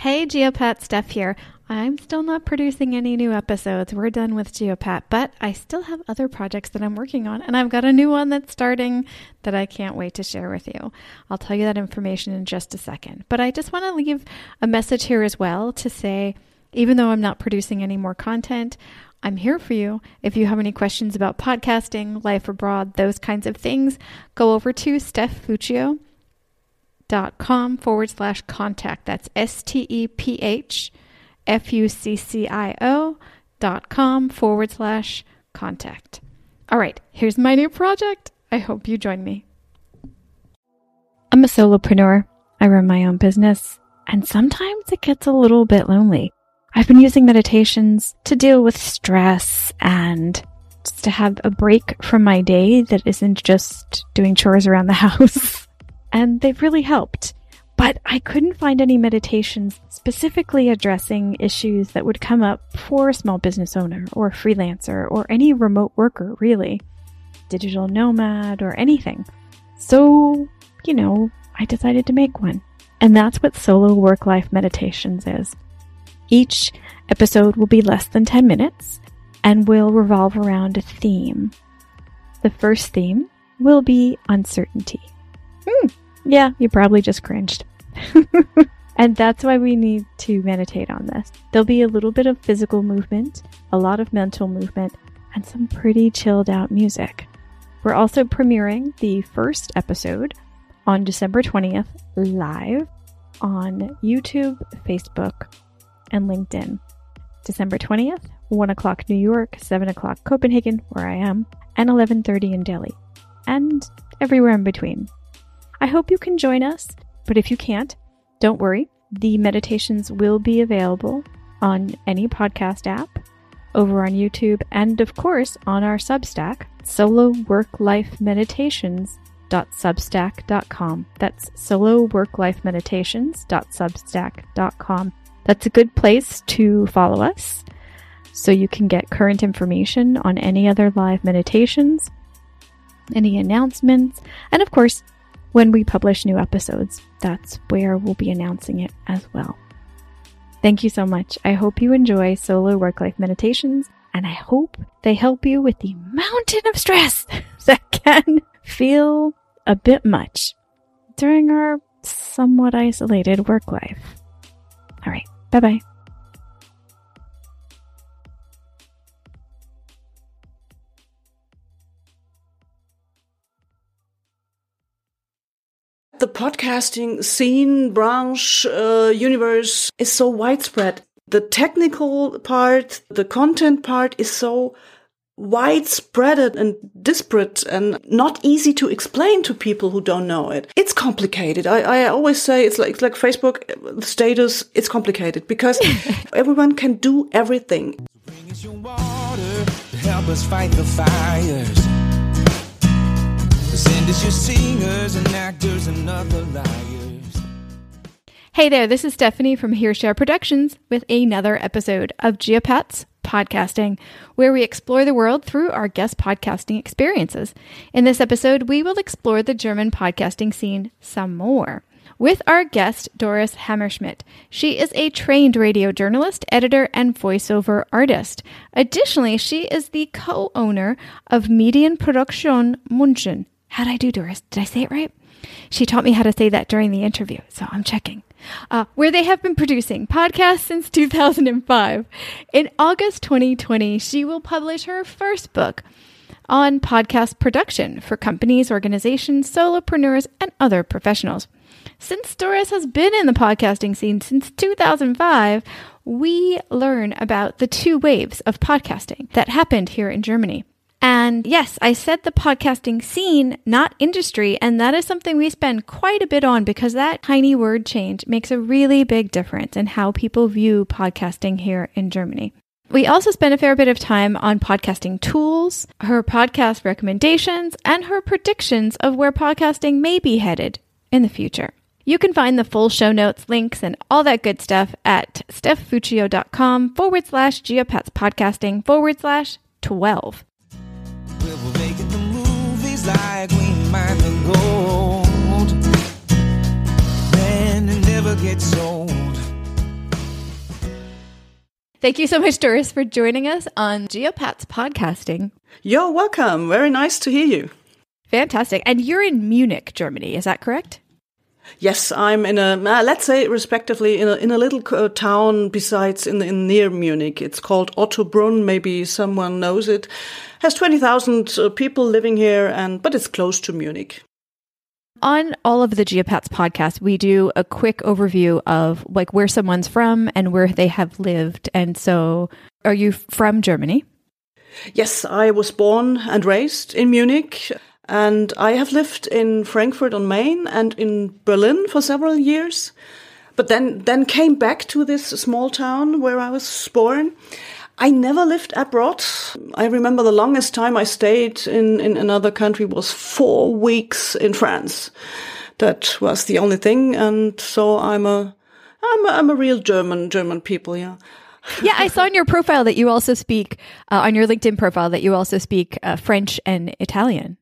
Hey, Geopat Steph here. I'm still not producing any new episodes. We're done with Geopat, but I still have other projects that I'm working on, and I've got a new one that's starting that I can't wait to share with you. I'll tell you that information in just a second. But I just want to leave a message here as well to say, even though I'm not producing any more content, I'm here for you. If you have any questions about podcasting, life abroad, those kinds of things, go over to Steph Fuccio dot com forward slash contact. That's S T E P H F U C C I O dot com forward slash contact. All right, here's my new project. I hope you join me. I'm a solopreneur. I run my own business, and sometimes it gets a little bit lonely. I've been using meditations to deal with stress and just to have a break from my day that isn't just doing chores around the house and they've really helped. But I couldn't find any meditations specifically addressing issues that would come up for a small business owner or a freelancer or any remote worker, really, digital nomad or anything. So, you know, I decided to make one. And that's what solo work life meditations is. Each episode will be less than 10 minutes and will revolve around a theme. The first theme will be uncertainty. Hmm, yeah, you probably just cringed. and that's why we need to meditate on this. There'll be a little bit of physical movement, a lot of mental movement, and some pretty chilled out music. We're also premiering the first episode on December 20th live on YouTube, Facebook, and LinkedIn. December 20th, 1 o'clock New York, 7 o'clock Copenhagen, where I am, and 11.30 in Delhi, and everywhere in between. I hope you can join us, but if you can't, don't worry. The meditations will be available on any podcast app, over on YouTube, and of course on our Substack, Solo Work Life Meditations substack.com. That's solo work life meditations.substack.com. That's a good place to follow us so you can get current information on any other live meditations, any announcements, and of course, when we publish new episodes. That's where we'll be announcing it as well. Thank you so much. I hope you enjoy solo work life meditations, and I hope they help you with the mountain of stress that can feel a bit much during our somewhat isolated work life. All right, bye bye. The podcasting scene, branch, uh, universe is so widespread. The technical part, the content part is so widespread and disparate and not easy to explain to people who don't know it. It's complicated. I, I always say it's like, it's like Facebook status. It's complicated because everyone can do everything. Hey there, this is Stephanie from HearShare Productions with another episode of Geopats Podcasting, where we explore the world through our guest podcasting experiences. In this episode, we will explore the German podcasting scene some more with our guest, Doris Hammerschmidt. She is a trained radio journalist, editor, and voiceover artist. Additionally, she is the co owner of Medienproduktion München, How'd I do, Doris? Did I say it right? She taught me how to say that during the interview, so I'm checking. Uh, where they have been producing podcasts since 2005. In August 2020, she will publish her first book on podcast production for companies, organizations, solopreneurs, and other professionals. Since Doris has been in the podcasting scene since 2005, we learn about the two waves of podcasting that happened here in Germany. And yes, I said the podcasting scene, not industry. And that is something we spend quite a bit on because that tiny word change makes a really big difference in how people view podcasting here in Germany. We also spent a fair bit of time on podcasting tools, her podcast recommendations, and her predictions of where podcasting may be headed in the future. You can find the full show notes, links, and all that good stuff at stephfuccio.com forward slash geopats podcasting forward slash 12 we the movies like we the gold. It never gets old. Thank you so much, Doris, for joining us on Geopats Podcasting. You're welcome. Very nice to hear you. Fantastic. And you're in Munich, Germany, is that correct? Yes, I'm in a uh, let's say respectively in a in a little uh, town besides in, in near Munich. It's called Ottobrunn. Maybe someone knows it. Has twenty thousand uh, people living here, and but it's close to Munich. On all of the Geopats podcasts, we do a quick overview of like where someone's from and where they have lived. And so, are you from Germany? Yes, I was born and raised in Munich. And I have lived in Frankfurt on Main and in Berlin for several years, but then, then came back to this small town where I was born. I never lived abroad. I remember the longest time I stayed in, in another country was four weeks in France. That was the only thing. And so I'm a, I'm a, I'm a real German, German people. Yeah. yeah, I saw in your profile that you also speak, uh, on your LinkedIn profile, that you also speak uh, French and Italian.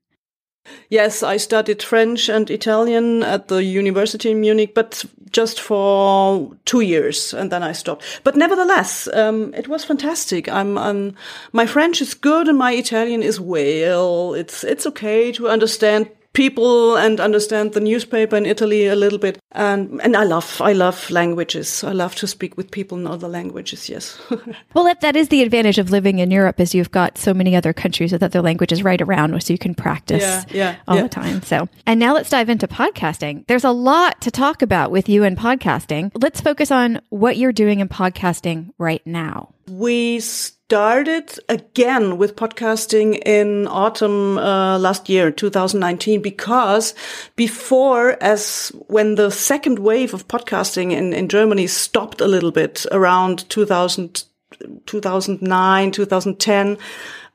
Yes, I studied French and Italian at the university in Munich, but just for two years, and then I stopped. But nevertheless, um, it was fantastic. I'm, I'm, my French is good, and my Italian is well. It's it's okay to understand people and understand the newspaper in Italy a little bit. And and I love I love languages. I love to speak with people in other languages. Yes. well, that, that is the advantage of living in Europe is you've got so many other countries with other languages right around, so you can practice yeah, yeah, all yeah. the time. So, and now let's dive into podcasting. There's a lot to talk about with you and podcasting. Let's focus on what you're doing in podcasting right now. We started again with podcasting in autumn uh, last year, 2019, because before, as when the second wave of podcasting in, in Germany stopped a little bit around 2000, 2009, 2010,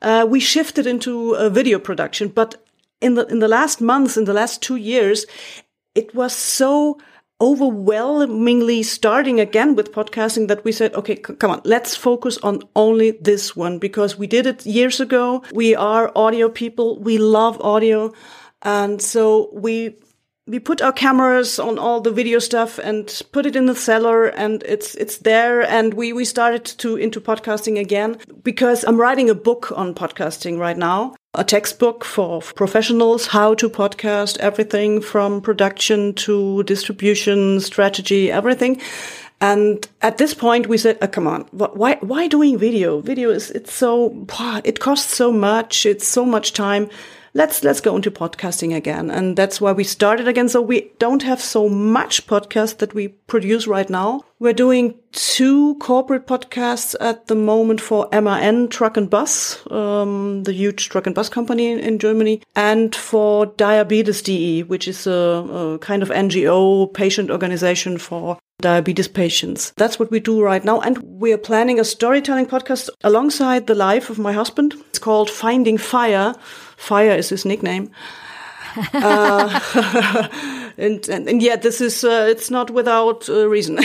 uh, we shifted into a video production. But in the in the last months, in the last two years, it was so overwhelmingly starting again with podcasting that we said, okay, come on, let's focus on only this one because we did it years ago. We are audio people. We love audio. And so we, we put our cameras on all the video stuff and put it in the cellar and it's, it's there. And we, we started to into podcasting again because I'm writing a book on podcasting right now a textbook for professionals, how to podcast, everything from production to distribution, strategy, everything. And at this point, we said, oh, "Come on, why why doing video? Video is it's so it costs so much. It's so much time. Let's let's go into podcasting again." And that's why we started again. So we don't have so much podcast that we produce right now. We're doing two corporate podcasts at the moment for MAN Truck and Bus, um, the huge truck and bus company in, in Germany, and for Diabetes DE, which is a, a kind of NGO patient organization for diabetes patients. That's what we do right now. And we are planning a storytelling podcast alongside the life of my husband. It's called Finding Fire. Fire is his nickname. uh, and, and, and yeah, this is, uh, it's not without uh, reason.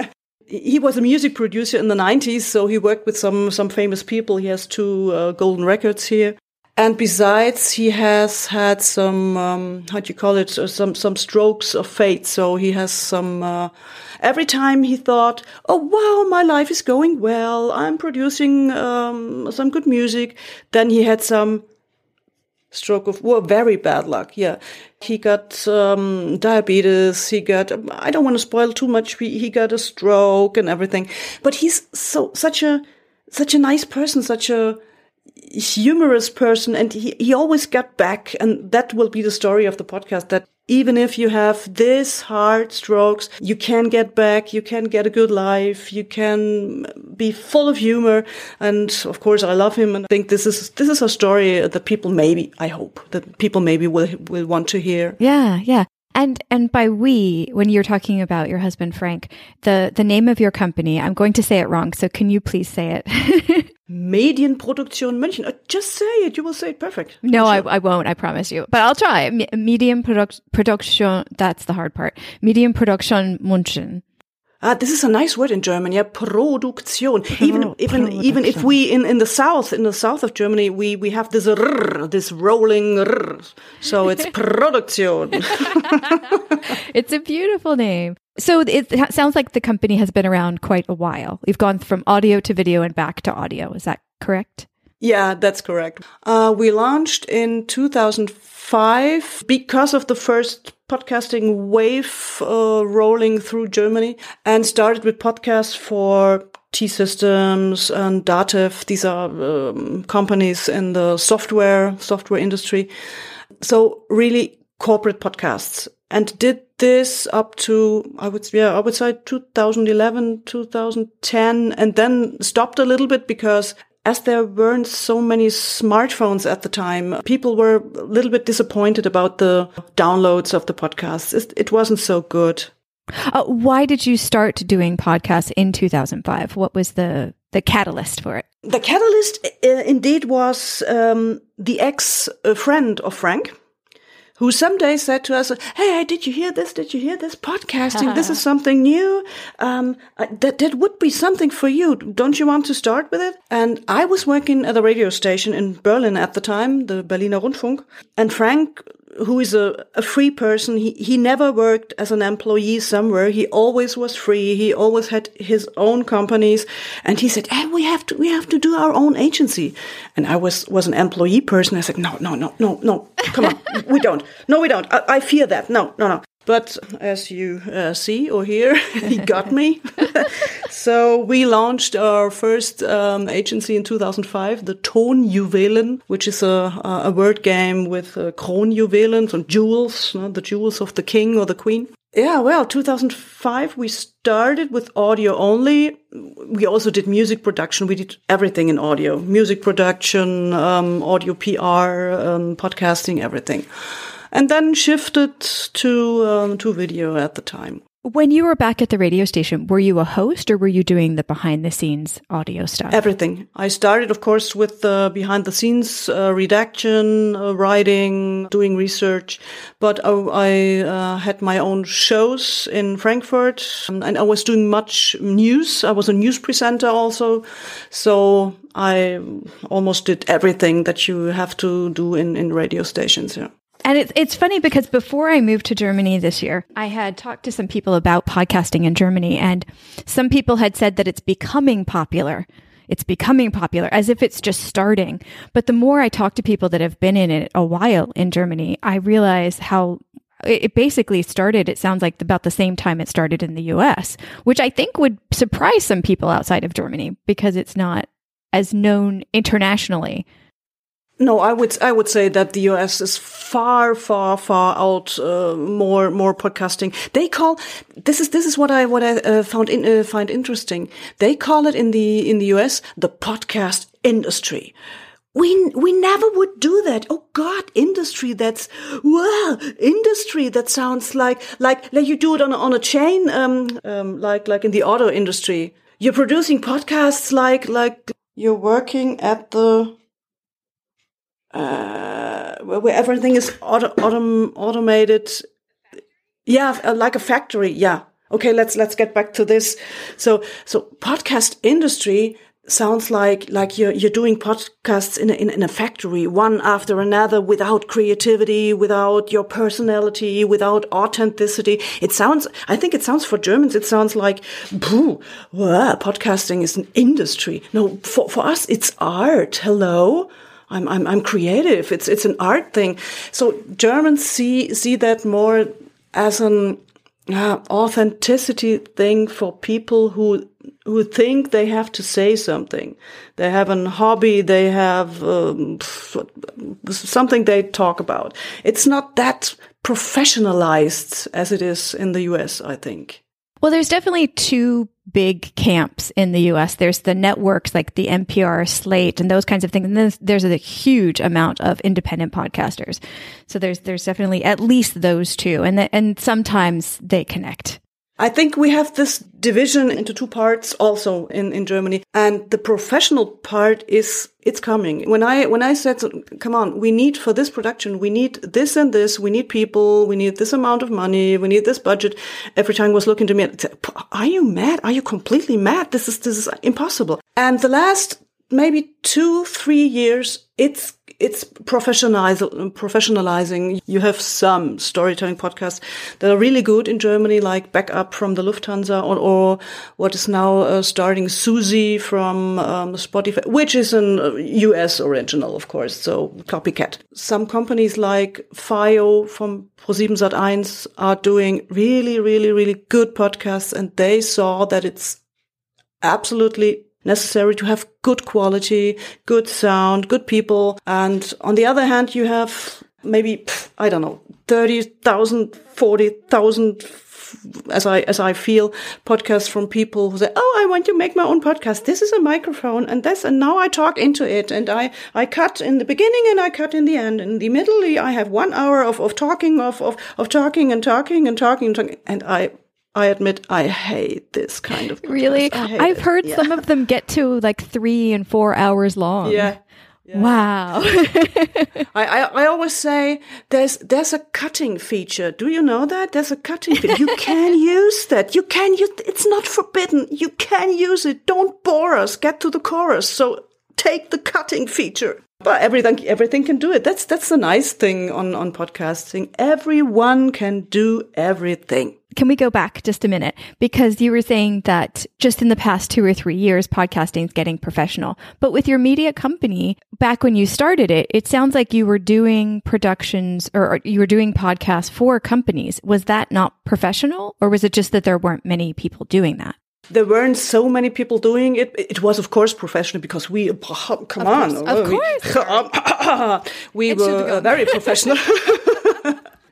he was a music producer in the 90s, so he worked with some, some famous people. He has two uh, golden records here. And besides, he has had some, um, how do you call it, uh, some, some strokes of fate. So he has some, uh, every time he thought, oh wow, my life is going well. I'm producing, um, some good music. Then he had some stroke of, well, very bad luck. Yeah. He got, um, diabetes. He got, I don't want to spoil too much. He, he got a stroke and everything, but he's so, such a, such a nice person, such a, humorous person and he, he always got back and that will be the story of the podcast that even if you have this hard strokes you can get back you can get a good life you can be full of humor and of course i love him and i think this is this is a story that people maybe i hope that people maybe will will want to hear yeah yeah and and by we, when you're talking about your husband Frank, the the name of your company, I'm going to say it wrong. So can you please say it? Medienproduktion München. Uh, just say it. You will say it perfect. No, sure. I, I won't. I promise you. But I'll try. Medium product, production. That's the hard part. Medium production München. Ah, this is a nice word in German, yeah. Produktion. even even even if we in, in the south in the south of Germany we we have this rrr, this rolling rrr. so it's Produktion. it's a beautiful name. So it sounds like the company has been around quite a while. You've gone from audio to video and back to audio. Is that correct? Yeah, that's correct. Uh, we launched in 2005 because of the first podcasting wave uh, rolling through Germany and started with podcasts for T Systems and Datev. These are um, companies in the software software industry. So really corporate podcasts and did this up to I would yeah I would say 2011 2010 and then stopped a little bit because as there weren't so many smartphones at the time, people were a little bit disappointed about the downloads of the podcasts. It, it wasn't so good. Uh, why did you start doing podcasts in 2005? What was the the catalyst for it? The catalyst, uh, indeed, was um, the ex friend of Frank who someday said to us, Hey, did you hear this? Did you hear this? Podcasting. this is something new. Um, that, that would be something for you. Don't you want to start with it? And I was working at a radio station in Berlin at the time, the Berliner Rundfunk. And Frank who is a, a free person. He, he never worked as an employee somewhere. He always was free. He always had his own companies. And he said, hey, we have to, we have to do our own agency. And I was, was an employee person. I said, no, no, no, no, no, come on. we don't. No, we don't. I, I fear that. No, no, no. But as you uh, see or hear, he got me. so we launched our first um, agency in 2005, the Tonjuwelen, which is a, a word game with uh, Kronjuwelen, so jewels, you know, the jewels of the king or the queen. Yeah, well, 2005, we started with audio only. We also did music production. We did everything in audio music production, um, audio PR, um, podcasting, everything and then shifted to um, to video at the time. When you were back at the radio station, were you a host or were you doing the behind the scenes audio stuff? Everything. I started, of course, with the behind the scenes uh, redaction, uh, writing, doing research, but I, I uh, had my own shows in Frankfurt and I was doing much news. I was a news presenter also. So I almost did everything that you have to do in, in radio stations. Yeah. And it's it's funny because before I moved to Germany this year, I had talked to some people about podcasting in Germany and some people had said that it's becoming popular. It's becoming popular as if it's just starting. But the more I talk to people that have been in it a while in Germany, I realize how it basically started, it sounds like about the same time it started in the US, which I think would surprise some people outside of Germany because it's not as known internationally no, I would I would say that the US is far, far, far out uh, more more podcasting. They call this is this is what I what I uh, found in, uh, find interesting. They call it in the in the US the podcast industry. We we never would do that. Oh God, industry. That's well, industry. That sounds like like like you do it on a, on a chain, um, um, like like in the auto industry. You're producing podcasts like like you're working at the uh, where everything is auto, autom automated. Yeah, uh, like a factory. Yeah. Okay, let's let's get back to this. So so podcast industry sounds like like you're you're doing podcasts in a, in, in a factory, one after another, without creativity, without your personality, without authenticity. It sounds. I think it sounds for Germans. It sounds like, well, podcasting is an industry. No, for for us, it's art. Hello. I'm, I'm, I'm creative. It's, it's an art thing. So Germans see, see that more as an uh, authenticity thing for people who, who think they have to say something. They have a hobby. They have um, something they talk about. It's not that professionalized as it is in the US, I think. Well, there's definitely two big camps in the US. There's the networks like the NPR, Slate, and those kinds of things. And then there's a huge amount of independent podcasters. So there's there's definitely at least those two. And the, and sometimes they connect. I think we have this division into two parts also in, in Germany. And the professional part is, it's coming. When I, when I said, come on, we need for this production, we need this and this, we need people, we need this amount of money, we need this budget. Every time was looking to me and said, are you mad? Are you completely mad? This is, this is impossible. And the last maybe two, three years, it's it's professionalizing. You have some storytelling podcasts that are really good in Germany, like Backup from the Lufthansa, or, or what is now uh, starting Susie from um, Spotify, which is a US original, of course, so copycat. Some companies like FYEO from ProSieben Sat1 are doing really, really, really good podcasts, and they saw that it's absolutely necessary to have good quality, good sound, good people. And on the other hand, you have maybe, I don't know, 30,000, 40,000 as I as I feel podcasts from people who say, "Oh, I want to make my own podcast. This is a microphone and this, and now I talk into it, and I I cut in the beginning and I cut in the end. In the middle, I have one hour of of talking of of of talking and talking and talking and talking, and I I admit I hate this kind of. Podcast. Really, I've it. heard yeah. some of them get to like three and four hours long. Yeah. yeah. Wow. I, I, I always say there's there's a cutting feature. Do you know that there's a cutting feature? You can use that. You can use. It's not forbidden. You can use it. Don't bore us. Get to the chorus. So take the cutting feature. But everything everything can do it. That's that's the nice thing on on podcasting. Everyone can do everything. Can we go back just a minute? Because you were saying that just in the past two or three years, podcasting is getting professional. But with your media company, back when you started it, it sounds like you were doing productions or you were doing podcasts for companies. Was that not professional or was it just that there weren't many people doing that? There weren't so many people doing it. It was, of course, professional because we, come of on. Course, of course. We, we were very professional.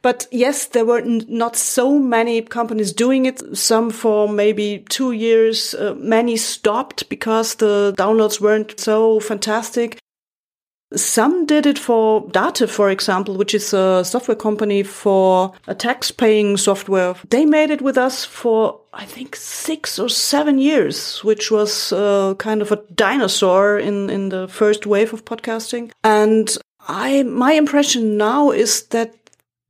But yes, there were not so many companies doing it. Some for maybe two years. Uh, many stopped because the downloads weren't so fantastic. Some did it for Datev, for example, which is a software company for a tax paying software. They made it with us for, I think, six or seven years, which was uh, kind of a dinosaur in, in the first wave of podcasting. And I, my impression now is that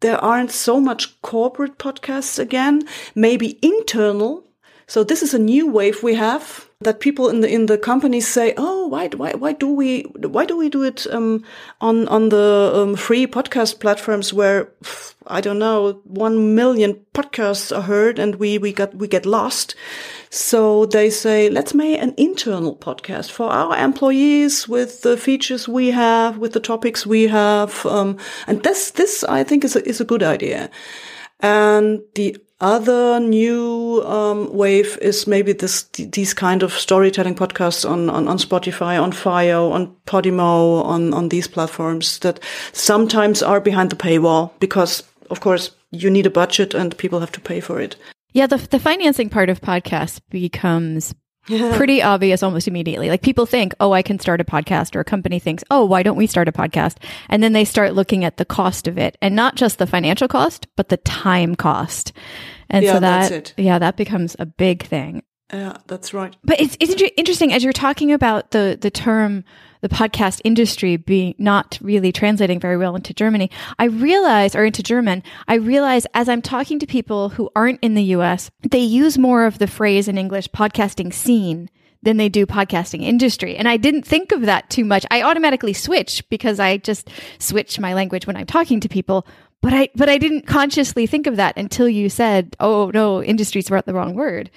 there aren't so much corporate podcasts again, maybe internal. So this is a new wave we have that people in the in the companies say, "Oh, why why why do we why do we do it um, on on the um, free podcast platforms where I don't know one million podcasts are heard and we we got we get lost." So they say, let's make an internal podcast for our employees with the features we have, with the topics we have. Um, and this, this I think is a, is a good idea. And the other new um, wave is maybe this these kind of storytelling podcasts on, on, on Spotify, on FYEO, on Podimo, on, on these platforms that sometimes are behind the paywall because, of course, you need a budget and people have to pay for it. Yeah, the the financing part of podcasts becomes. pretty obvious almost immediately. Like people think, "Oh, I can start a podcast," or a company thinks, "Oh, why don't we start a podcast?" And then they start looking at the cost of it, and not just the financial cost, but the time cost. And yeah, so that yeah, that becomes a big thing. Yeah, that's right. But it's it's interesting as you're talking about the the term the podcast industry being not really translating very well into Germany, I realize, or into German, I realize as I'm talking to people who aren't in the US, they use more of the phrase in English podcasting scene than they do podcasting industry. And I didn't think of that too much. I automatically switch because I just switch my language when I'm talking to people. But I, but I didn't consciously think of that until you said, oh no, industry's about the wrong word.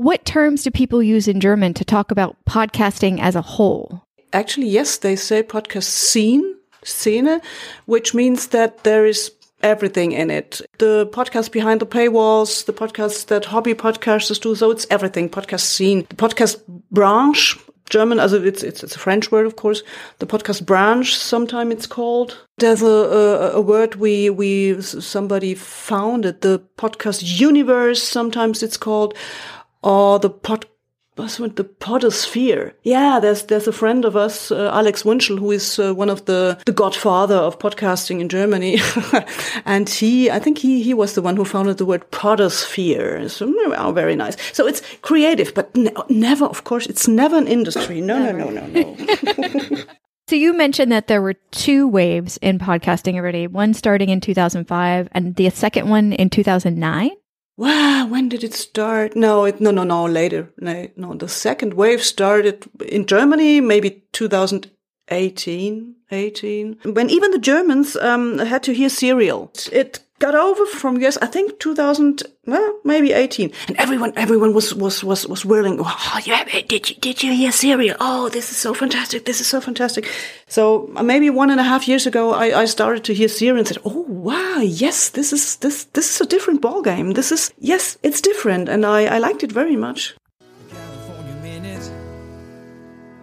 What terms do people use in German to talk about podcasting as a whole? actually, yes, they say podcast scene, scene, which means that there is everything in it. The podcast behind the paywalls, the podcasts that hobby podcasters do. So it's everything. Podcast scene, the podcast branch, German, also it's, it's, it's a French word, of course. The podcast branch, sometime it's called. There's a, a, a word we, we, somebody founded, the podcast universe, sometimes it's called, or the pod was with the podosphere. Yeah, there's there's a friend of us, uh, Alex Wunschel, who is uh, one of the the godfather of podcasting in Germany, and he, I think he he was the one who founded the word podosphere. So oh, very nice. So it's creative, but ne never, of course, it's never an industry. No, no, no, no, no. So you mentioned that there were two waves in podcasting already, one starting in 2005 and the second one in 2009? Wow, when did it start? No, it, no, no, no, later. No, no, the second wave started in Germany, maybe 2018, 18, when even the Germans um, had to hear serial. It got over from US, I think 2000, well, maybe 18. And everyone, everyone was, was, was, was whirling. Oh, yeah, did you, did you hear Serial? Oh, this is so fantastic. This is so fantastic. So uh, maybe one and a half years ago, I, I started to hear Serial and said, Oh, wow. Yes, this is, this, this is a different ball game. This is, yes, it's different. And I, I liked it very much.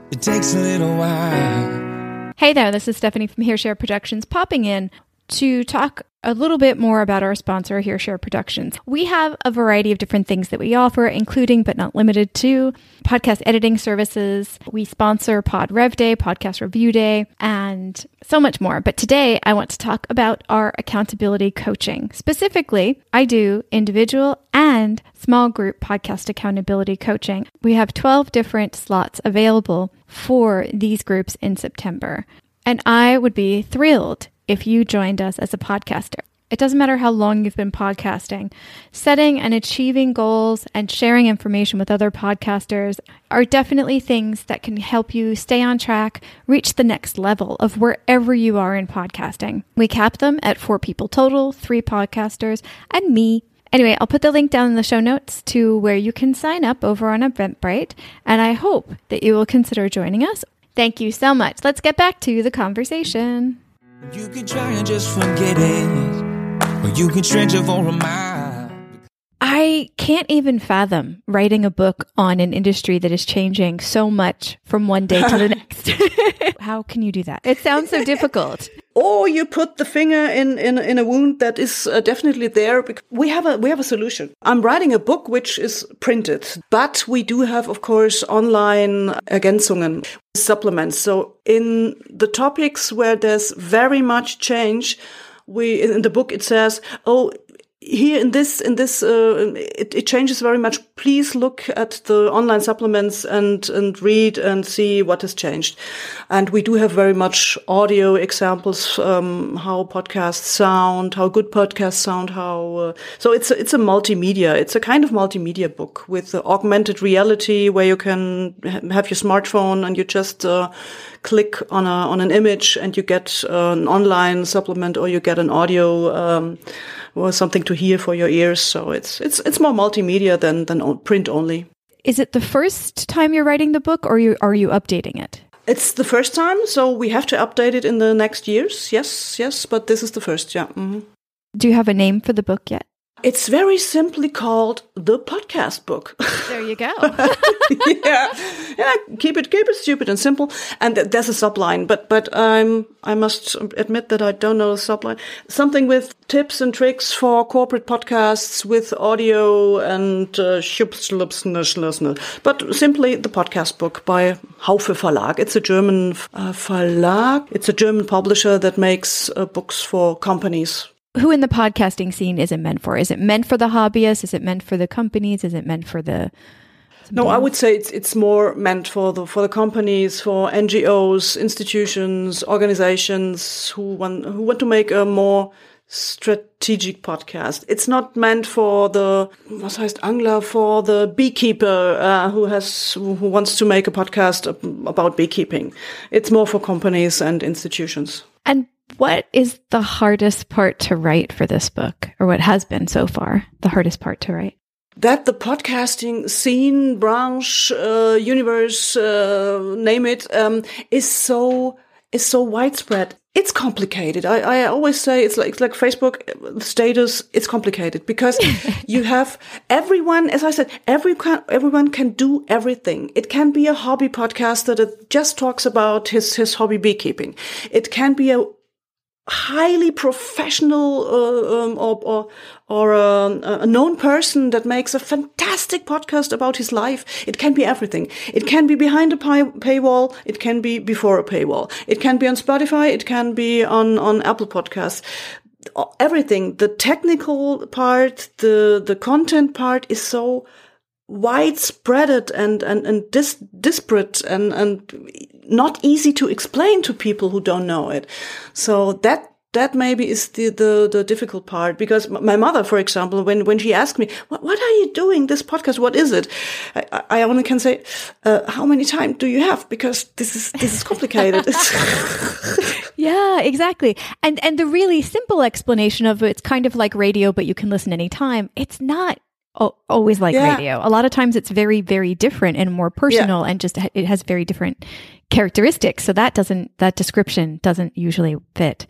It takes a little while. Hey there, this is Stephanie from HearShare Productions popping in to talk a little bit more about our sponsor, HearShare Productions. We have a variety of different things that we offer, including but not limited to podcast editing services. We sponsor Pod Rev Day, Podcast Review Day, and so much more. But today I want to talk about our accountability coaching. Specifically, I do individual and small group podcast accountability coaching. We have 12 different slots available for these groups in September. And I would be thrilled if you joined us as a podcaster. It doesn't matter how long you've been podcasting. Setting and achieving goals and sharing information with other podcasters are definitely things that can help you stay on track, reach the next level of wherever you are in podcasting. We cap them at four people total, three podcasters, and me. Anyway, I'll put the link down in the show notes to where you can sign up over on Eventbrite, and I hope that you will consider joining us. Thank you so much. Let's get back to the conversation. You can try and just forget it, or you can stretch it for a mile. I can't even fathom writing a book on an industry that is changing so much from one day to the next. How can you do that? It sounds so difficult. or you put the finger in in, in a wound that is uh, definitely there. We have a we have a solution. I'm writing a book which is printed, but we do have, of course, online Ergänzungen supplements. So in the topics where there's very much change, we in the book it says, oh here in this in this uh, it, it, changes very much. Please look at the online supplements and and read and see what has changed. And we do have very much audio examples um, how podcasts sound how good podcasts sound how uh, so it's a, it's a multimedia. It's a kind of multimedia book with augmented reality where you can ha have your smartphone and you just uh, click on a on an image and you get an online supplement or you get an audio um, or something to hear for your ears. So it's it's it's more multimedia than than print only. Is it the first time you're writing the book, or you, are you updating it? It's the first time, so we have to update it in the next years. Yes, yes, but this is the first. Yeah. Mm -hmm. Do you have a name for the book yet? It's very simply called the podcast book. There you go. yeah, yeah. Keep it, keep it stupid and simple. And th there's a subline, but but um, I must admit that I don't know the subline. Something with tips and tricks for corporate podcasts with audio and uh, but simply the podcast book by Haufe Verlag. It's a German uh, Verlag. It's a German publisher that makes uh, books for companies who in the podcasting scene is it meant for? Is it meant for the hobbyists? Is it meant for the companies? Is it meant for the no, I would say it's it's more meant for the for the companies, for NGOs, institutions, organizations who want who want to make a more strategic podcast. It's not meant for the was heißt Angler for the beekeeper uh, who has who wants to make a podcast about beekeeping. It's more for companies and institutions. And what is the hardest part to write for this book, or what has been so far the hardest part to write? That the podcasting scene, branch, uh, universe, uh, name it, um, is so is so widespread. It's complicated. I, I always say it's like it's like Facebook status. It's complicated because you have everyone. As I said, everyone everyone can do everything. It can be a hobby podcaster that just talks about his his hobby beekeeping. It can be a highly professional uh, um, or or, or um, a known person that makes a fantastic podcast about his life. It can be everything. It can be behind a pay- paywall. It can be before a paywall. It can be on Spotify. It can be on on Apple Podcasts. Everything. The technical part, the the content part is so widespread and and and dis- disparate and and not easy to explain to people who don't know it. So that that maybe is the, the, the difficult part because my mother, for example, when, when she asked me, what, what are you doing this podcast? What is it? I, I only can say, uh, how many time do you have? Because this is, this is complicated. yeah, exactly. And, and the really simple explanation of it's kind of like radio, but you can listen anytime. It's not always like yeah. radio. A lot of times it's very, very different and more personal yeah. and just it has very different characteristics. So that doesn't, that description doesn't usually fit.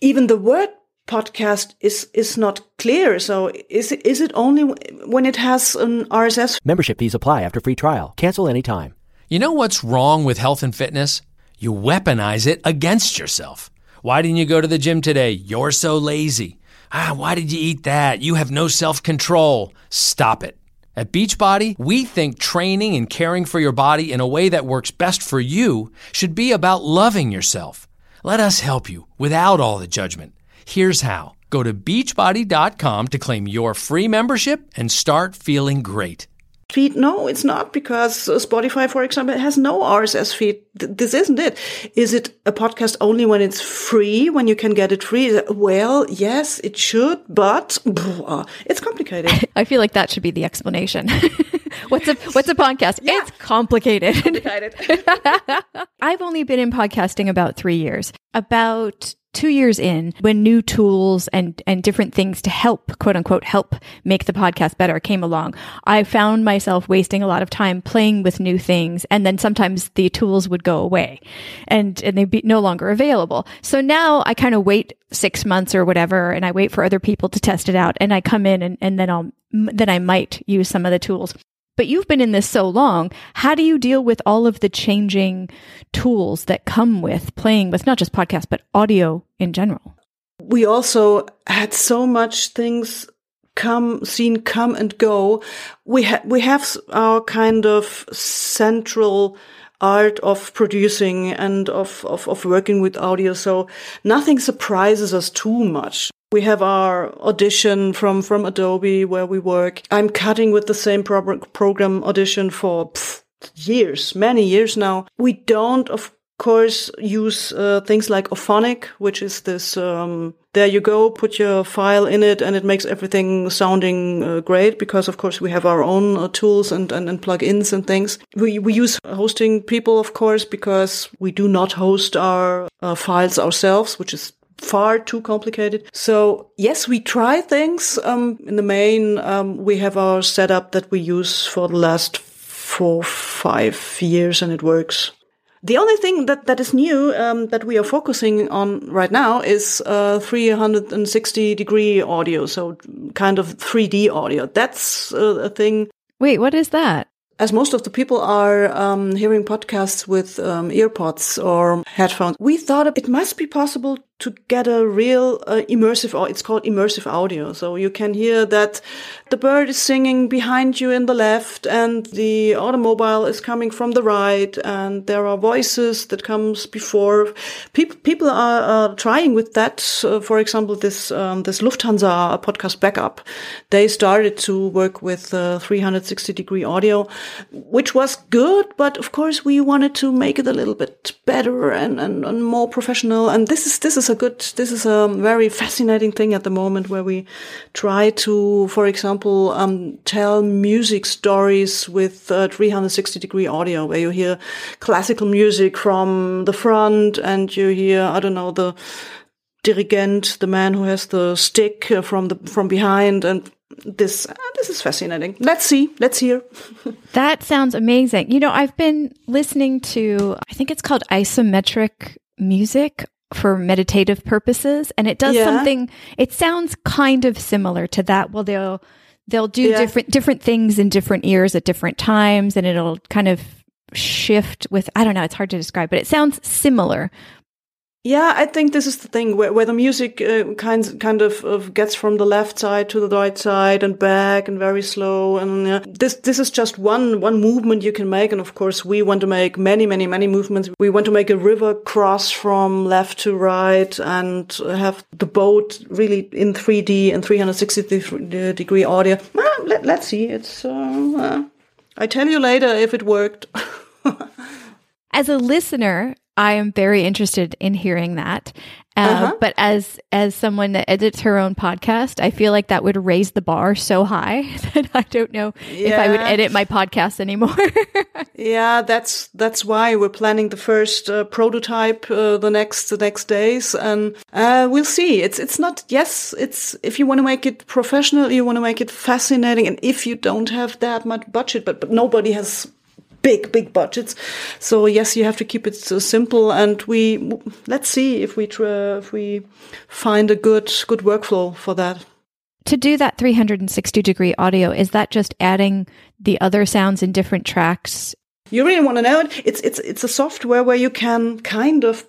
Even the word podcast is, is not clear. So is it, is it only when it has an RSS? Membership fees apply after free trial. Cancel anytime. You know what's wrong with health and fitness? You weaponize it against yourself. Why didn't you go to the gym today? You're so lazy. Ah, why did you eat that? You have no self control. Stop it. At Beachbody, we think training and caring for your body in a way that works best for you should be about loving yourself. Let us help you without all the judgment. Here's how. Go to beachbody.com to claim your free membership and start feeling great feed? No, it's not because uh, Spotify, for example, has no RSS feed. This isn't it. Is it a podcast only when it's free, when you can get it free? Well, yes, it should, but uh, it's complicated. I feel like that should be the explanation. what's a what's a podcast? Yeah. It's complicated. complicated. I've only been in podcasting about 3 years. About two years in, when new tools and, and different things to help, quote unquote, help make the podcast better came along, I found myself wasting a lot of time playing with new things. And then sometimes the tools would go away and, and they'd be no longer available. So now I kind of wait six months or whatever, and I wait for other people to test it out. And I come in and, and then I'll, then I might use some of the tools. But you've been in this so long. How do you deal with all of the changing tools that come with playing with not just podcasts, but audio in general? We also had so much things come, seen come and go. We ha- we have our kind of central art of producing and of, of, of working with audio. So nothing surprises us too much. We have our audition from, from Adobe where we work. I'm cutting with the same pro- program audition for pff, years, many years now. We don't, of course, use uh, things like Auphonic, which is this, um, there you go, put your file in it and it makes everything sounding uh, great because, of course, we have our own uh, tools and, and, and plugins and things. We, we use hosting people, of course, because we do not host our uh, files ourselves, which is far too complicated. So yes, we try things. Um, in the main, um, we have our setup that we use for the last four, five years and it works. The only thing that, that is new um, that we are focusing on right now is uh, 360 degree audio, so kind of 3D audio. That's uh, a thing. Wait, what is that? as most of the people are um, hearing podcasts with um, earpods or headphones, we thought it must be possible to get a real uh, immersive, or it's called immersive audio. So you can hear that the bird is singing behind you in the left and the automobile is coming from the right and there are voices that comes before. People, people are uh, trying with that. Uh, for example, this, um, this Lufthansa podcast backup, they started to work with uh, 360 degree audio, which was good. But of course we wanted to make it a little bit better and, and, and more professional. And this is, this is a good, this is a very fascinating thing at the moment where we try to, for example, um, tell music stories with uh, 360 degree audio where you hear classical music from the front and you hear, I don't know, the dirigent, the man who has the stick uh, from the, from behind and this uh, this is fascinating. Let's see. Let's hear. that sounds amazing. You know, I've been listening to I think it's called isometric music for meditative purposes and it does yeah. something it sounds kind of similar to that well they'll they'll do yeah. different different things in different ears at different times and it'll kind of shift with i don't know it's hard to describe but it sounds similar Yeah, I think this is the thing where, where the music uh, kind kind of, of gets from the left side to the right side and back and very slow. And uh, this this is just one one movement you can make. And of course, we want to make many many many movements. We want to make a river cross from left to right and have the boat really in 3D and 360 degree audio. Well, let, let's see. It's uh, uh, I tell you later if it worked. As a listener, I am very interested in hearing that. Uh, Uh-huh. But as as someone that edits her own podcast, I feel like that would raise the bar so high that I don't know if I would edit my podcast anymore. Yeah, that's that's why we're planning the first uh, prototype uh, the next the next days, and uh, we'll see. It's it's not yes. It's if you want to make it professional, you want to make it fascinating, and if you don't have that much budget, but but nobody has big big budgets, so yes, you have to keep it so simple. And we let's see if we try, if we find a good good workflow for that. to do that 360 degree audio, is that just adding the other sounds in different tracks? You really want to know it? It's it's it's a software where you can kind of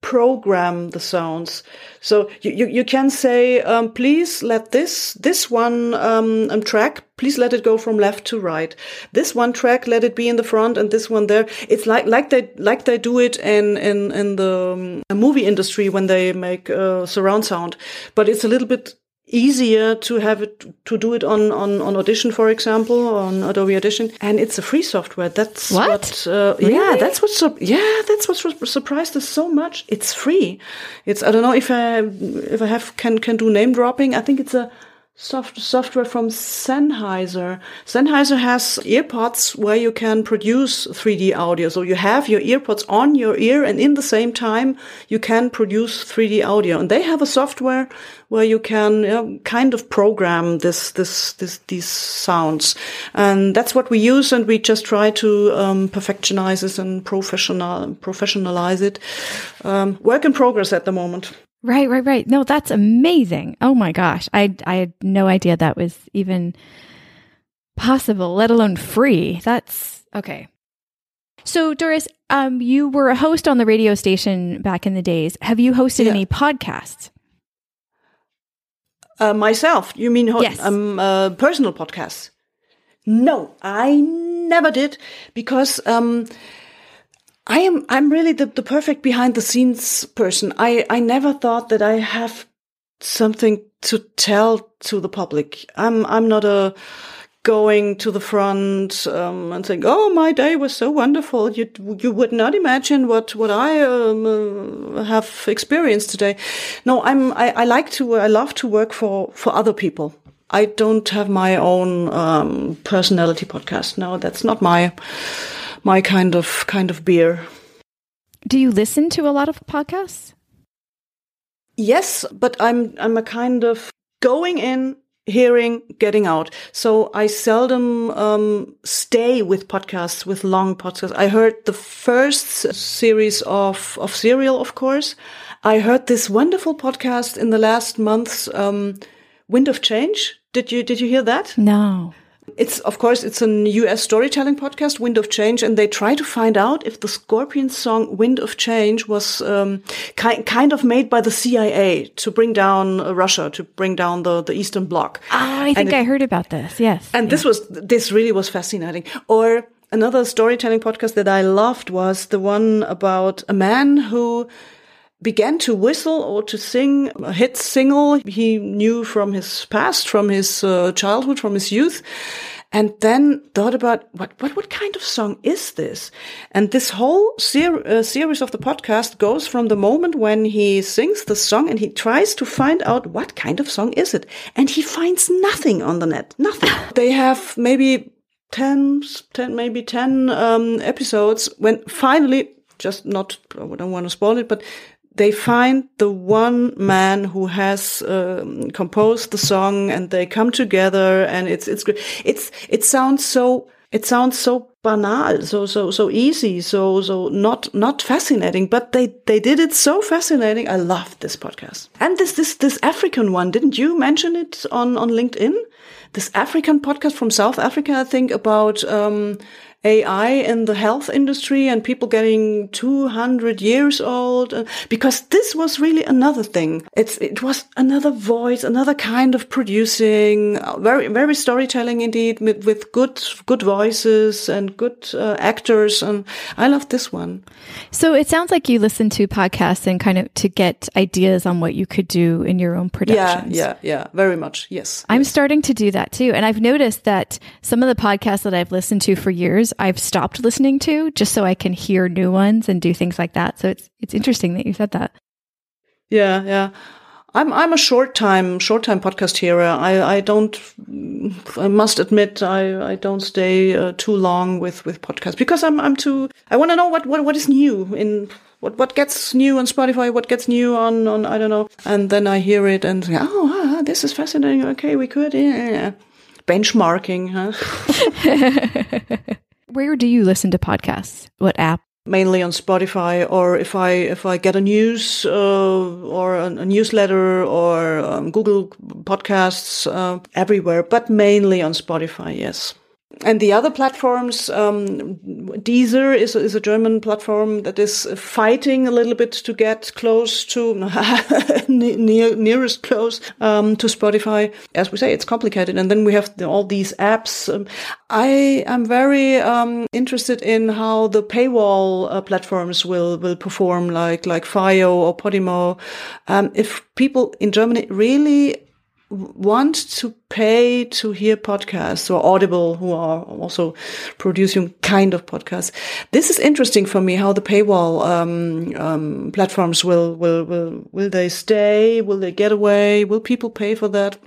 program the sounds. So you you, you can say, um, please let this this one um, um, track, please let it go from left to right. This one track, let it be in the front, and this one there. It's like like they like they do it in in in the um, movie industry when they make uh, surround sound, but it's a little bit easier to have it to do it on on on audition for example on adobe audition. And it's a free software. That's What? what, uh, yeah that's what yeah that's what sur- surprised us so much. It's free. It's i don't know if i if i have can can do name dropping. I think it's a soft software from Sennheiser. Sennheiser has earpods where you can produce 3D audio. So you have your earpods on your ear and in the same time you can produce 3D audio. And they have a software where you can you know, kind of program this, this, this, these sounds. And that's what we use. And we just try to, um, perfectionize it and professional, professionalize it. Um, work in progress at the moment. Right, right, right. No, that's amazing. Oh my gosh. I I had no idea that was even possible, let alone free. That's okay. So Doris, um you were a host on the radio station back in the days. Have you hosted Yeah. any podcasts? Uh, myself, you mean ho- Yes. um, uh, personal podcasts? No, I never did because um, I am I'm really the, the perfect behind the scenes person. I I never thought that I have something to tell to the public. I'm I'm not a going to the front um, and saying, "Oh, my day was so wonderful." You you would not imagine what what I um, uh, have experienced today. No, I'm I, I like to I love to work for for other people. I don't have my own um, personality podcast. No, that's not my my kind of kind of beer. Do you listen to a lot of podcasts? Yes, but I'm I'm a kind of going in, hearing, getting out. So I seldom um, stay with podcasts, with long podcasts. I heard the first series of of Serial, of course. I heard this wonderful podcast in the last months, um, Wind of Change. Did you did you hear that? No. It's of course it's an US storytelling podcast, Wind of Change, and they try to find out if the Scorpions song "Wind of Change" was um, ki- kind of made by the CIA to bring down uh, Russia, to bring down the the Eastern Bloc. Ah, I think it- I heard about this. Yes. And this was this really was fascinating. Or another storytelling podcast that I loved was the one about a man who began to whistle or to sing a hit single he knew from his past, from his uh, childhood, from his youth. And then thought about what, what, what kind of song is this? And this whole ser- uh, series of the podcast goes from the moment when he sings the song and he tries to find out what kind of song is it. And he finds nothing on the net. Nothing. they have maybe 10, 10 maybe 10 um, episodes when finally, just not, I don't want to spoil it, but they find the one man who has um, composed the song and they come together and it's, it's great. It's, it sounds so, it sounds so banal, so, so, so easy, so, so not, not fascinating, but they, they did it so fascinating. I loved this podcast. And this, this, this African one, didn't you mention it on, on LinkedIn? This African podcast from South Africa, I think, about, um, AI in the health industry and people getting 200 years old. uh, Because this was really another thing. It's, it was another voice, another kind of producing, uh, very, very storytelling indeed with, with good, good voices and good uh, actors. And I love this one. So it sounds like you listen to podcasts and kind of to get ideas on what you could do in your own Yeah, productions. yeah, yeah, very much. Yes. I'm starting to do that too. And I've noticed that some of the podcasts that I've listened to for years, I've stopped listening to just so I can hear new ones and do things like that. So it's it's interesting that you said that. Yeah, yeah. I'm I'm a short time short time podcast hearer. I I don't. I must admit I I don't stay uh, too long with with podcasts because I'm I'm too. I want to know what what what is new in. What what gets new on Spotify? What gets new on on I don't know? And then I hear it and oh, ah, this is fascinating. Okay, we could yeah, yeah. benchmarking, huh? Where do you listen to podcasts? What app? mainly on Spotify, or if I if I get a news uh, or a, a newsletter or um, Google Podcasts uh, everywhere, but mainly on Spotify. Yes. And the other platforms, um, Deezer is, is a German platform that is fighting a little bit to get close to near, nearest close um, to Spotify. As we say, it's complicated. And then we have the, all these apps. Um, I am very um, interested in how the paywall uh, platforms will will perform, like like FYEO or Podimo. Um, if people in Germany really want to pay to hear podcasts or Audible, who are also producing kind of podcasts. This is interesting for me. How the paywall um, um, platforms will will will will they stay? Will they get away? Will people pay for that?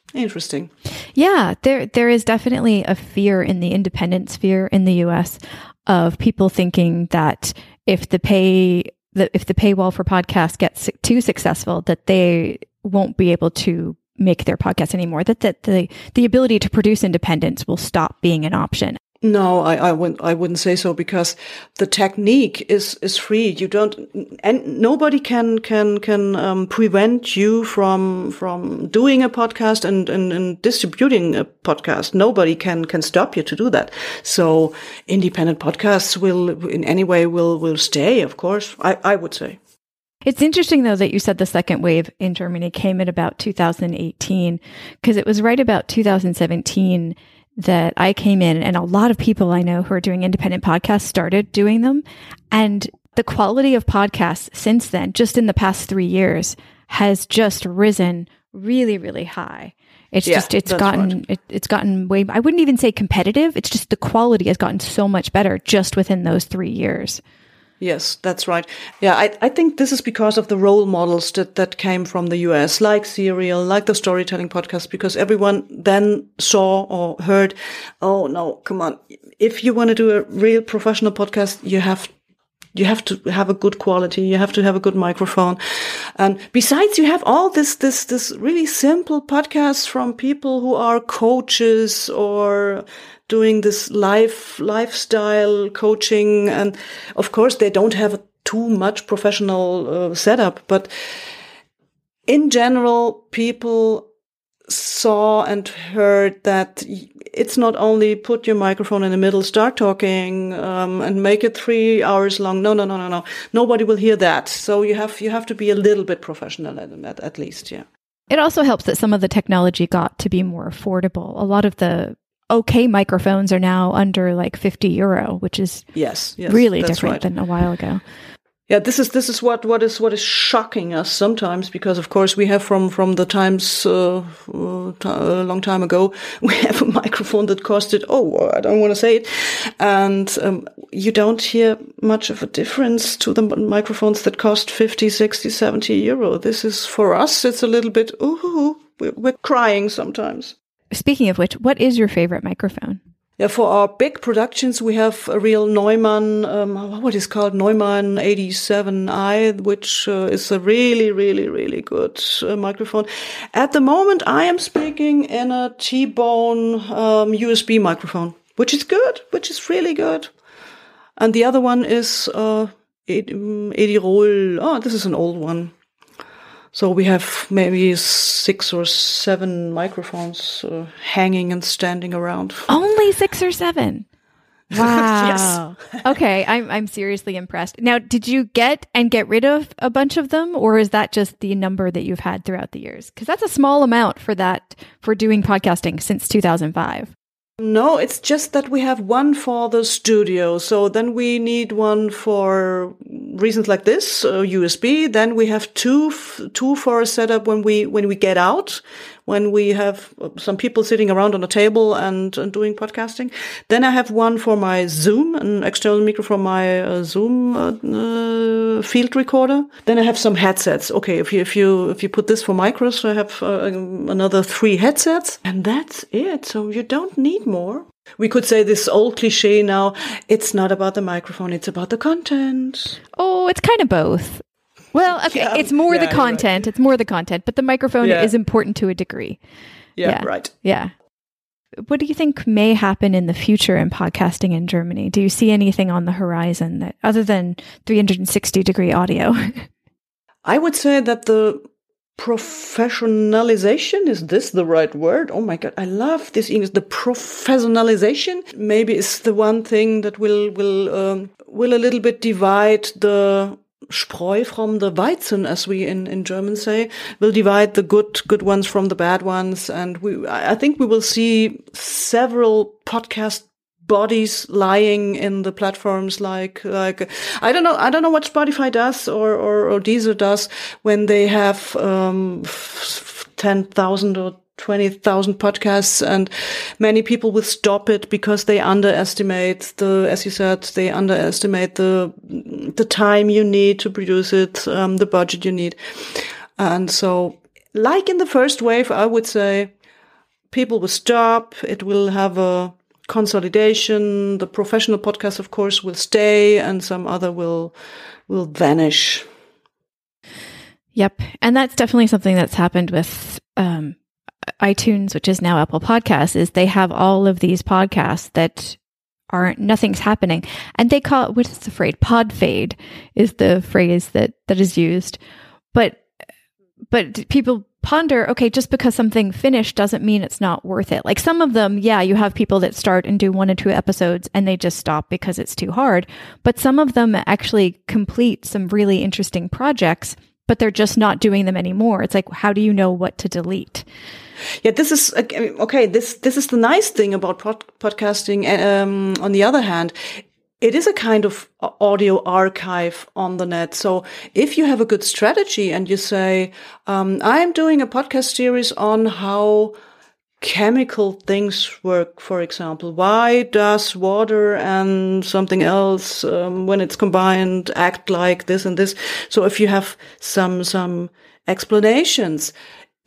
Interesting. Yeah, there there is definitely a fear in the independent sphere in the US of people thinking that if the pay that if the paywall for podcasts gets too successful that they won't be able to make their podcast anymore that that the the ability to produce independence will stop being an option. No, I, I wouldn't. I wouldn't say so because the technique is is free. You don't, and nobody can can can um, prevent you from from doing a podcast and, and and distributing a podcast. Nobody can can stop you to do that. So independent podcasts will in any way will will stay. Of course, I I would say. It's interesting though that you said the second wave in Germany came at about 2018 because it was right about 2017 that I came in and a lot of people I know who are doing independent podcasts started doing them and the quality of podcasts since then just in the past 3 years has just risen really really high. It's Yeah, just it's gotten it, it's gotten way I wouldn't even say competitive, it's just the quality has gotten so much better just within those 3 years. Yes, that's right. Yeah, I, I think this is because of the role models that, that came from the US, like Serial, like the storytelling podcast, because everyone then saw or heard, oh no, come on. If you want to do a real professional podcast, you have you have to have a good quality. You have to have a good microphone. And besides, you have all this, this, this really simple podcasts from people who are coaches or doing this life, lifestyle coaching. And of course, they don't have too much professional uh, setup, but in general, people saw and heard that it's not only put your microphone in the middle, start talking, um, and make it three hours long. No, no, no, no, no. Nobody will hear that. So you have you have to be a little bit professional at, at, at least, yeah. It also helps that some of the technology got to be more affordable. A lot of the okay microphones are now under like 50 euro, which is Yes, yes really different right. than a while ago. Yeah, this is this is what what is what is shocking us sometimes because of course we have from from the times uh, uh, a long time ago we have a microphone that costed oh I don't want to say it. And um, you don't hear much of a difference to the microphones that cost 50 60 70 euro. This is for us it's a little bit ooh we're crying sometimes. Speaking of which, what is your favorite microphone? Yeah, for our big productions, we have a real Neumann, um, what is called Neumann 87i, which uh, is a really, really, really good uh, microphone. At the moment, I am speaking in a T-Bone um, USB microphone, which is good, which is really good. And the other one is uh, um, Edirol. Oh, this is an old one. So we have maybe six or seven microphones uh, hanging and standing around. Only six or seven. Wow. okay, I'm I'm seriously impressed. Now, did you get and get rid of a bunch of them or is that just the number that you've had throughout the years? Cuz that's a small amount for that for doing podcasting since 2005. No, it's just that we have one for the studio. So then we need one for reasons like this, uh, USB. Then we have two, two for a setup when we, when we get out, when we have some people sitting around on a table and, and doing podcasting. Then I have one for my Zoom, an external micro for my uh, Zoom uh, uh, field recorder. Then I have some headsets. Okay, if you if you if you put this for micros, I have uh, another three headsets, and that's it. So you don't need more. We could say this old cliche now. It's not about the microphone; it's about the content. Oh, it's kind of both. Well, okay, yeah, it's more yeah, the content. Right. It's more the content, but the microphone yeah. is important to a degree. Yeah, right. Yeah. What do you think may happen in the future in podcasting in Germany? Do you see anything on the horizon that other than 360 degree audio? I would say that the professionalization is this the right word oh my god i love this english the professionalization maybe is the one thing that will will um, will a little bit divide the Spreu from the Weizen, as we in, in German say, will divide the good good ones from the bad ones, and we I think we will see several podcast bodies lying in the platforms like like I don't know I don't know what Spotify does or or, or Deezer does when they have um, ten thousand or 20,000 podcasts and many people will stop it because they underestimate the, as you said, they underestimate the, the time you need to produce it, um, the budget you need. And so, like in the first wave, I would say people will stop. It will have a consolidation. The professional podcast, of course, will stay and some other will, will vanish. Yep. And that's definitely something that's happened with, um, iTunes, which is now Apple Podcasts, is they have all of these podcasts that aren't nothing's happening, and they call it what is the phrase? Pod fade is the phrase that that is used, but but people ponder okay just because something finished doesn't mean it's not worth it. Like some of them yeah you have people that start and do one or two episodes and they just stop because it's too hard. But some of them actually complete some really interesting projects but they're just not doing them anymore it's like how do you know what to delete yeah, this is okay. This this is the nice thing about pod podcasting. Um, on the other hand, it is a kind of audio archive on the net. So if you have a good strategy and you say, um, I'm doing a podcast series on how chemical things work, for example, why does water and something else, um, when it's combined, act like this and this? So if you have some, some explanations,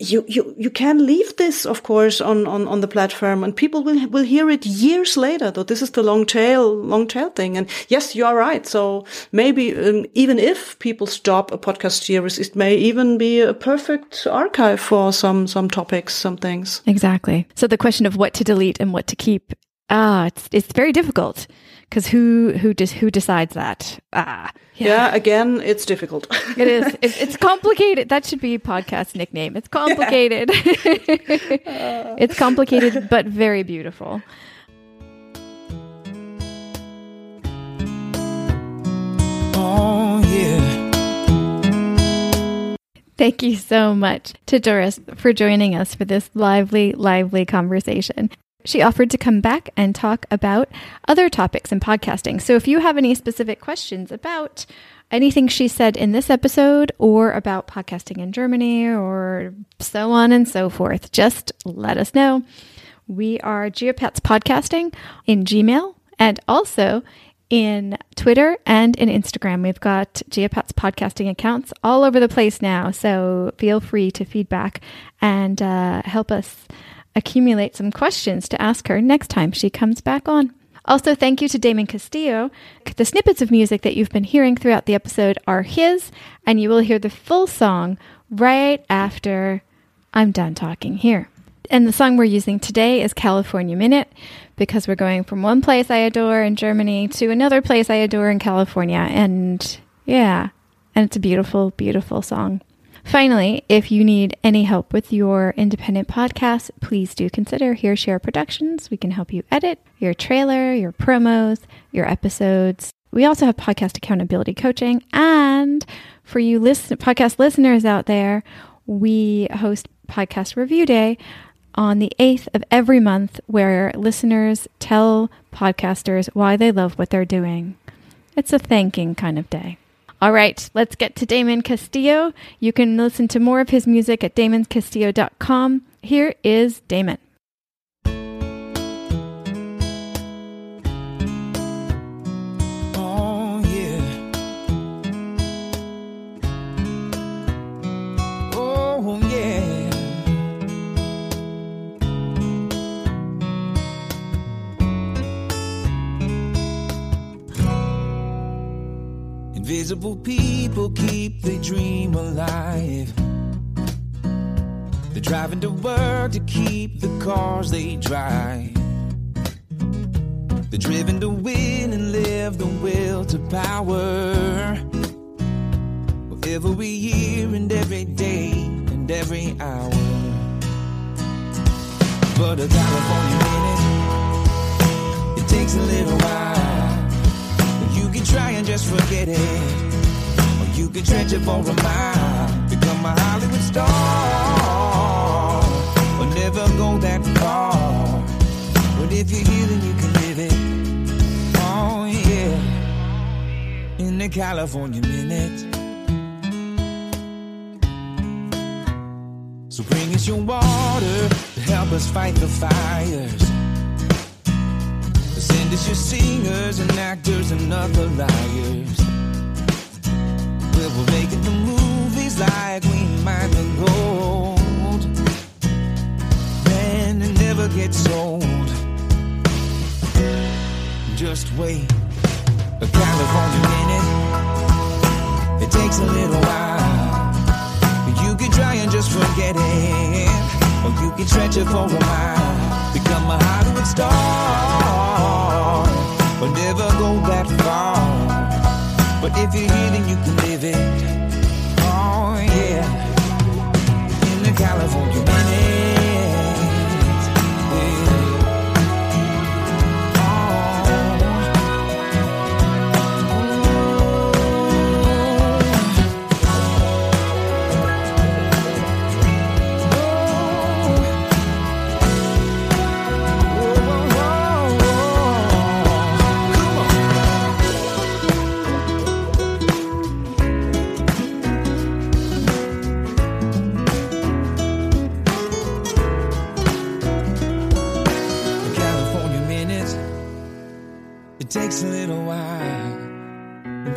you, you, you can leave this, of course, on, on, on the platform and people will, will hear it years later, though this is the long tail, long tail thing. And yes, you are right. So maybe um, even if people stop a podcast series, it may even be a perfect archive for some, some topics, some things. Exactly. So the question of what to delete and what to keep, ah, it's, it's very difficult because who who does who decides that? Ah, yeah. yeah again, it's difficult. it is. It's, it's, complicated. That should be podcast nickname. It's complicated. Yeah. it's complicated, but very beautiful. Oh yeah. Thank you so much to Doris for joining us for this lively, lively conversation. She offered to come back and talk about other topics in podcasting. So if you have any specific questions about anything she said in this episode or about podcasting in Germany or so on and so forth, just let us know. We are Geopats Podcasting in Gmail and also in Twitter and in Instagram. We've got Geopats podcasting accounts all over the place now. So feel free to feedback and uh, help us accumulate some questions to ask her next time she comes back on. Also, thank you to Damon Castillo. The snippets of music that you've been hearing throughout the episode are his, and you will hear the full song right after I'm done talking here. And the song we're using today is California Minute because we're going from one place I adore in Germany to another place I adore in California. And yeah, and it's a beautiful, beautiful song. Finally, if you need any help with your independent podcast, please do consider Here Share Productions. We can help you edit your trailer, your promos, your episodes. We also have podcast accountability coaching. And for you listen- podcast listeners out there, we host Podcast Review Day on the 8th of every month, where listeners tell podcasters why they love what they're doing. It's a thanking kind of day. All right, let's get to Damon Castillo. You can listen to more of his music at damoncastillo.com. Here is Damon. Invisible people keep their dream alive. They're driving to work to keep the cars they drive. They're driven to win and live the will to power. Every year and every day and every hour. But a California minute, it takes a little while. You try and just forget it. Or you can stretch it for a mile. Become a Hollywood star. Or never go that far. But if you're here, then you can live it. Oh, yeah. In the California minute. So bring us your water to help us fight the fires. Send it's your singers and actors and other liars. Well, we're making the movies like we might the gold. Man, it never gets old. Just wait. A California minute. It It takes a little while. But you can try and just forget it. Or you can stretch it for a while. Become a Hollywood star. But never go that far. But if you're here, then you can live it. Oh, yeah. In the California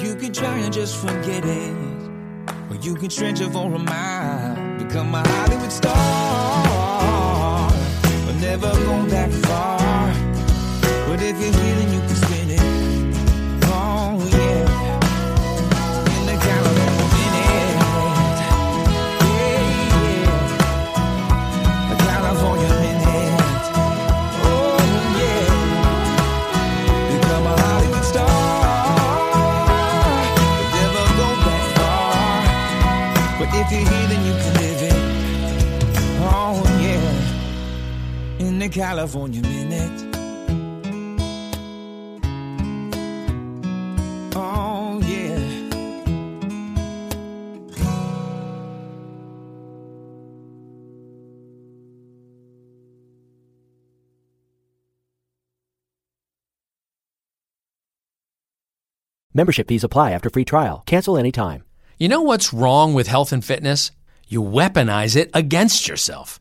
you can try and just forget it. Or you can stretch it for a mile. Become a Hollywood star. But never go that California minute. Oh, yeah. Membership fees apply after free trial. Cancel anytime. You know what's wrong with health and fitness? You weaponize it against yourself.